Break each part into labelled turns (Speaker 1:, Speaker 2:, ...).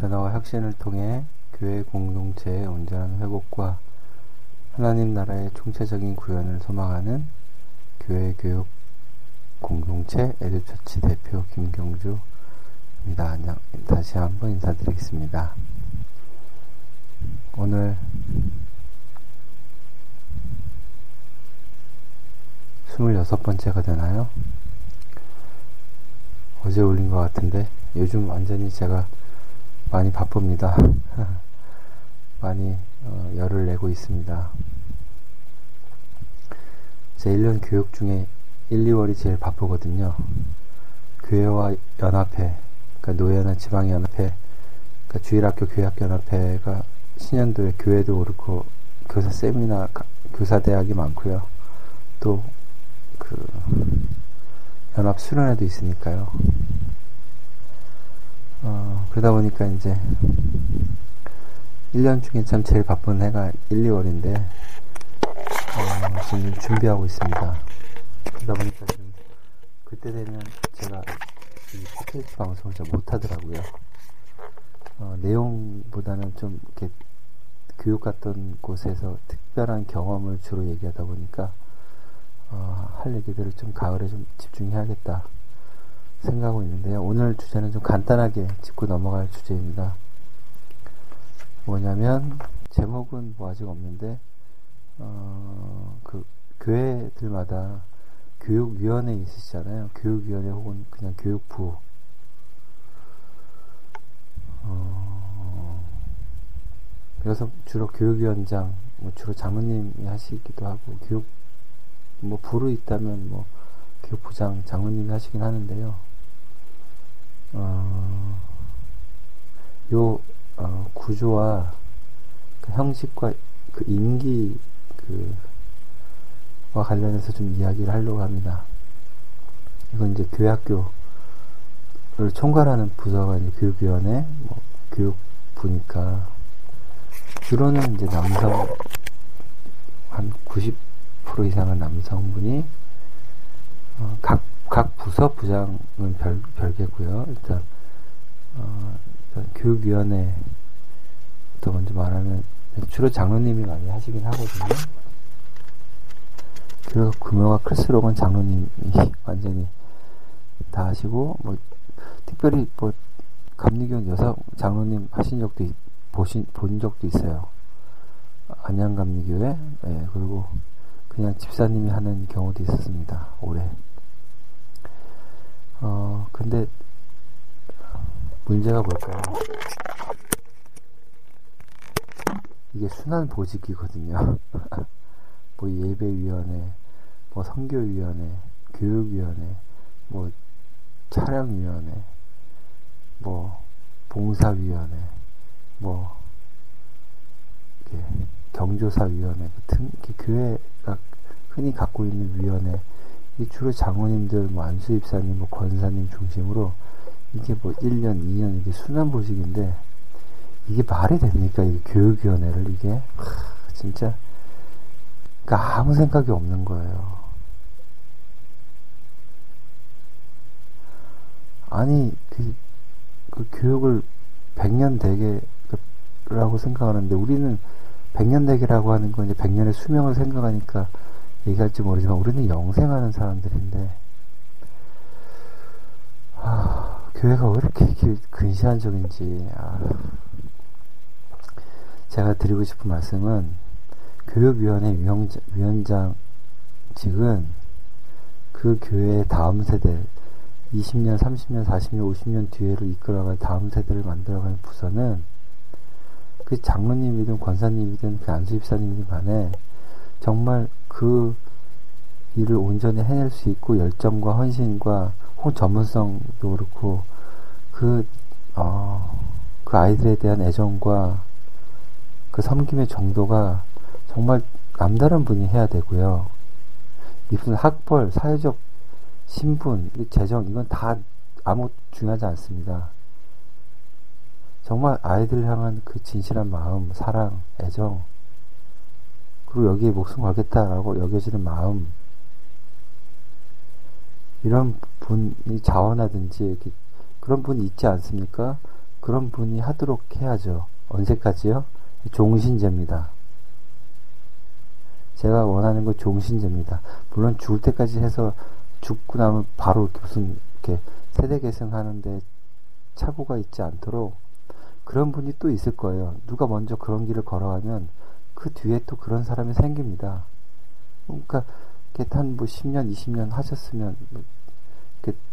Speaker 1: 변화와 혁신을 통해 교회 공동체의 온전한 회복과 하나님 나라의 총체적인 구현을 소망하는 교회 교육 공동체 에듀처치 대표 김경주입니다. 안녕, 다시 한번 인사드리겠습니다. 오늘 26번째가 되나요? 어제 올린 것 같은데 요즘 완전히 제가 많이 바쁩니다. 많이 어, 열을 내고 있습니다. 제 1년 교육 중에 1, 2월이 제일 바쁘거든요. 교회와 연합회, 그러니까 노예나 지방연합회, 그러니까 주일학교 교회학연합회가 신년도에 교회도 그렇고 교사 세미나, 교사 대학이 많고요. 또 그 연합 수련회도 있으니까요. 어, 그러다 보니까 이제 1년 중에 참 제일 바쁜 해가 1, 2월인데 어, 지금 준비하고 있습니다. 그러다 보니까 좀 그때 되면 제가 이 팟캐스트 방송을 잘 못하더라고요. 어, 내용보다는 좀 이렇게 교육 갔던 곳에서 특별한 경험을 주로 얘기하다 보니까 어, 할 얘기들을 좀 가을에 좀 집중해야겠다 생각하고 있는데요. 오늘 주제는 좀 간단하게 짚고 넘어갈 주제입니다. 뭐냐면 제목은 뭐 아직 없는데 어, 그 교회들마다 교육위원회 있으시잖아요. 교육위원회 혹은 그냥 교육부. 어, 그래서 주로 교육위원장, 뭐 주로 장로님이 하시기도 하고 교육 뭐 부로 있다면 뭐 교육부장 장로님이 하시긴 하는데요. 어, 요 어, 구조와 그 형식과 그 임기 그와 관련해서 좀 이야기를 하려고 합니다. 이건 이제 교회학교를 총괄하는 부서가 이제 교육위원회, 뭐 교육부니까 주로는 이제 남성 한 90% 이상은 남성분이 어, 각, 각 부서 부장은 별, 별개고요. 일단, 어, 일단 교육위원회 또 먼저 말하면 주로 장로님이 많이 하시긴 하거든요. 그래서 규모가 클수록은 장로님이 완전히 다 하시고 뭐 특별히 뭐 감리교원 여사 장로님 하신 적도 있, 보신 본 적도 있어요. 안양 감리교회 예, 그리고 그냥 집사님이 하는 경우도 있었습니다. 올해. 어 근데 문제가 뭘까요? 이게 순환 보직이거든요. 뭐 예배위원회, 뭐 선교위원회, 교육위원회, 뭐 촬영위원회, 뭐 봉사위원회, 뭐 경조사위원회 같은 이렇게 교회가 흔히 갖고 있는 위원회, 이 주로 장로님들, 뭐 안수입사님, 뭐 권사님 중심으로 이게 뭐 1년, 2년 이게 순환 보직인데 이게 말이 됩니까? 이 교육위원회를 이게 하, 진짜 그러니까 아무 생각이 없는 거예요. 아니 그, 그 교육을 100년 대계라고 생각하는데 우리는 100년 대계라고 하는 건 이제 100년의 수명을 생각하니까 얘기할지 모르지만 우리는 영생하는 사람들인데 아, 교회가 왜 이렇게 근시안적인지 아, 제가 드리고 싶은 말씀은 교육위원회 위원장, 직은 그 교회의 다음 세대 20년, 30년, 40년, 50년 뒤에를 이끌어갈 다음 세대를 만들어가는 부서는 그 장로님이든 권사님이든 그 안수집사님이든 간에 정말 그 일을 온전히 해낼 수 있고 열정과 헌신과 혹은 전문성도 그렇고 그, 어, 그 아이들에 대한 애정과 그 섬김의 정도가 정말 남다른 분이 해야 되고요. 이분 학벌, 사회적 신분, 재정 이건 다 아무 중요하지 않습니다. 정말 아이들 향한 그 진실한 마음, 사랑, 애정, 그리고 여기에 목숨 걸겠다라고 여겨지는 마음, 이런 분이 자원하든지 그런 분이 있지 않습니까? 그런 분이 하도록 해야죠. 언제까지요? 종신제입니다. 제가 원하는 건 종신제입니다. 물론 죽을 때까지 해서 죽고 나면 바로 이렇게 무슨 이렇게 세대 계승하는데 착오가 있지 않도록 그런 분이 또 있을 거예요. 누가 먼저 그런 길을 걸어가면 그 뒤에 또 그런 사람이 생깁니다. 그러니까 한뭐 10년, 20년 하셨으면 뭐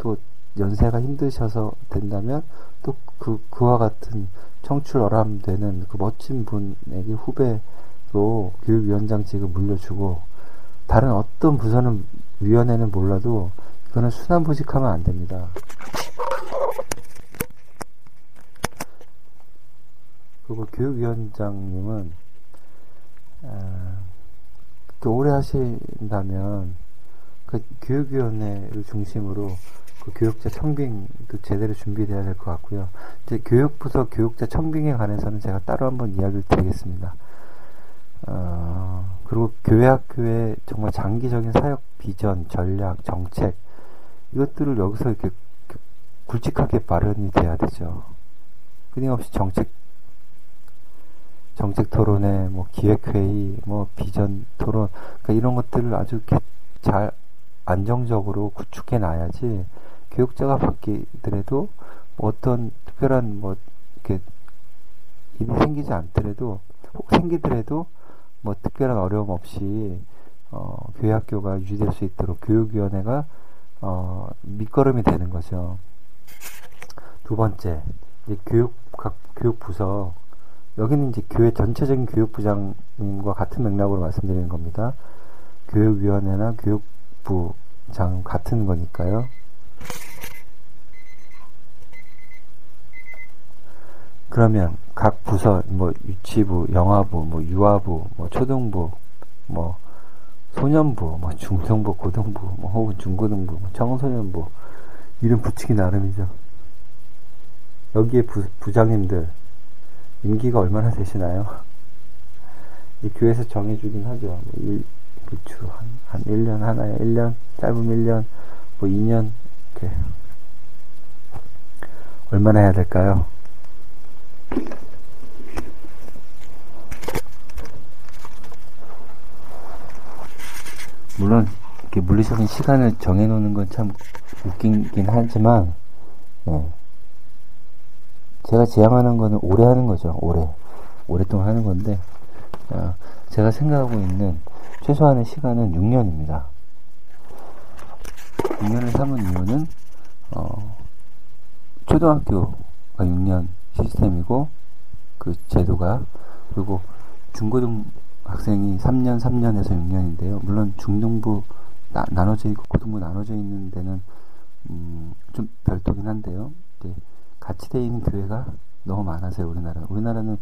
Speaker 1: 또 연세가 힘드셔서 된다면 또 그 그와 같은 청출어람 되는 그 멋진 분에게 후배로 교육위원장직을 물려주고 다른 어떤 부서는 위원회는 몰라도 이거는 순환부직하면 안 됩니다. 그리고 교육위원장님은 아, 오래 하신다면 그 교육위원회를 중심으로 그 교육자 청빙도 제대로 준비돼야 될 것 같고요. 이제 교육부서 교육자 청빙에 관해서는 제가 따로 한번 이야기를 드리겠습니다. 어, 그리고 교회 학교의 정말 장기적인 사역 비전, 전략, 정책 이것들을 여기서 이렇게 굵직하게 마련이 돼야 되죠. 끊임없이 정책 정책 토론회, 뭐 기획회의, 뭐 비전 토론, 그러니까 이런 것들을 아주 잘 안정적으로 구축해 놔야지 교육자가 바뀌더라도 뭐 어떤 특별한 뭐 이렇게 일이 생기지 않더라도 혹 생기더라도 뭐 특별한 어려움 없이 어, 교회 학교가 유지될 수 있도록 교육위원회가 어, 밑거름이 되는 거죠. 두 번째, 이제 교육 각 교육 부서 여기는 이제 교회 전체적인 교육부장님과 같은 맥락으로 말씀드리는 겁니다. 교육위원회나 교육부장 같은 거니까요. 그러면 각 부서, 뭐 유치부, 영화부, 뭐 유아부, 뭐 초등부, 뭐 소년부, 뭐 중등부, 고등부, 뭐 혹은 중고등부, 뭐 청소년부 이름 붙이기 나름이죠. 여기에 부, 부장님들 임기가 얼마나 되시나요? 이 교회에서 정해주긴 하죠. 뭐 1, 부추 한, 한 1년 하나에 1년, 짧으면 1년, 뭐 2년, 이렇게. 얼마나 해야 될까요? 물론, 이렇게 물리적인 시간을 정해놓는 건 참 웃기긴 하지만, 네. 제가 지향하는 거는 오래 하는 거죠. 오래. 오랫동안 하는 건데, 어, 제가 생각하고 있는 최소한의 시간은 6년입니다. 6년을 삼은 이유는, 어, 초등학교가 6년 시스템이고, 그 제도가, 그리고 중고등 학생이 3년, 3년에서 6년인데요. 물론 중등부 나, 나눠져 있고 고등부 나눠져 있는 데는, 음, 좀 별도긴 한데요. 네. 같이 돼 있는 교회가 너무 많아서요, 우리나라는. 우리나라는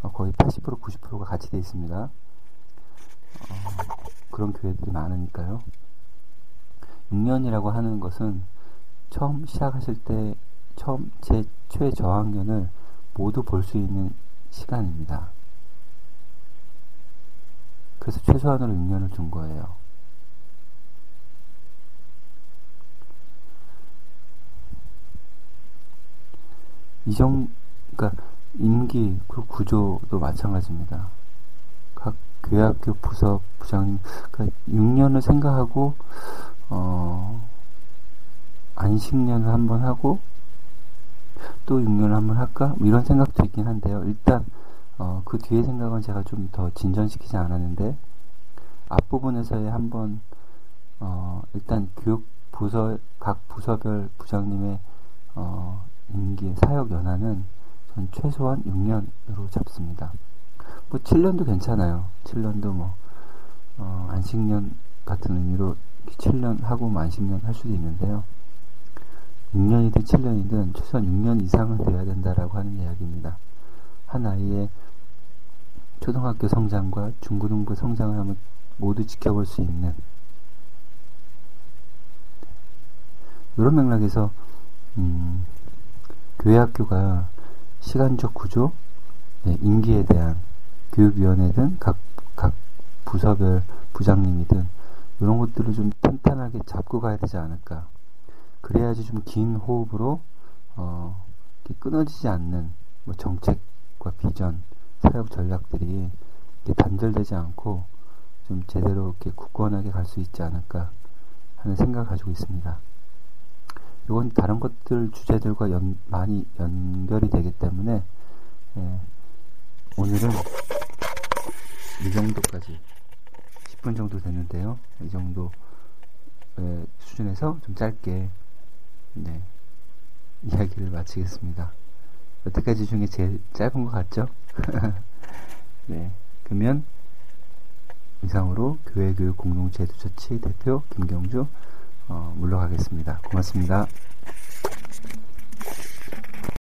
Speaker 1: 어, 거의 80% 90%가 같이 돼 있습니다. 어, 그런 교회들이 많으니까요. 6년이라고 하는 것은 처음 시작하실 때 처음 제 최저학년을 모두 볼 수 있는 시간입니다. 그래서 최소한으로 6년을 준 거예요. 이정, 그러니까 임기 그 구조도 마찬가지입니다. 각 교회학교 부서 부장님, 그러니까 6년을 생각하고 어, 안식년을 한번 하고 또 6년을 한번 할까? 뭐 이런 생각도 있긴 한데요. 일단 어, 그 뒤에 생각은 제가 좀 더 진전시키지 않았는데 앞부분에서의 한번 어, 일단 교육 부서 각 부서별 부장님의 어, 임기 사역 연한은 전 최소한 6년으로 잡습니다. 뭐 7년도 괜찮아요. 7년도 뭐 어, 안식년 같은 의미로 7년 하고 뭐 안식년 할 수도 있는데요. 6년이든 7년이든 최소한 6년 이상은 돼야 된다라고 하는 이야기입니다. 한 아이의 초등학교 성장과 중고등부 성장을 한번 모두 지켜볼 수 있는 이런 맥락에서 음, 교회 학교가 시간적 구조, 네, 임기에 대한 교육위원회든 각, 각 부서별 부장님이든 이런 것들을 좀 탄탄하게 잡고 가야 되지 않을까. 그래야지 좀 긴 호흡으로 어, 끊어지지 않는 뭐 정책과 비전, 사역 전략들이 단절되지 않고 좀 제대로 이렇게 굳건하게 갈 수 있지 않을까 하는 생각을 가지고 있습니다. 이건 다른 것들 주제들과 연, 많이 연결이 되기 때문에 예, 오늘은 이 정도까지 10분 정도 됐는데요. 이 정도 수준에서 좀 짧게 네, 이야기를 마치겠습니다. 여태까지 중에 제일 짧은 것 같죠? 네, 그러면 이상으로 교회교육 공동체 에듀처치 대표 김경주 어, 물러가겠습니다. 고맙습니다.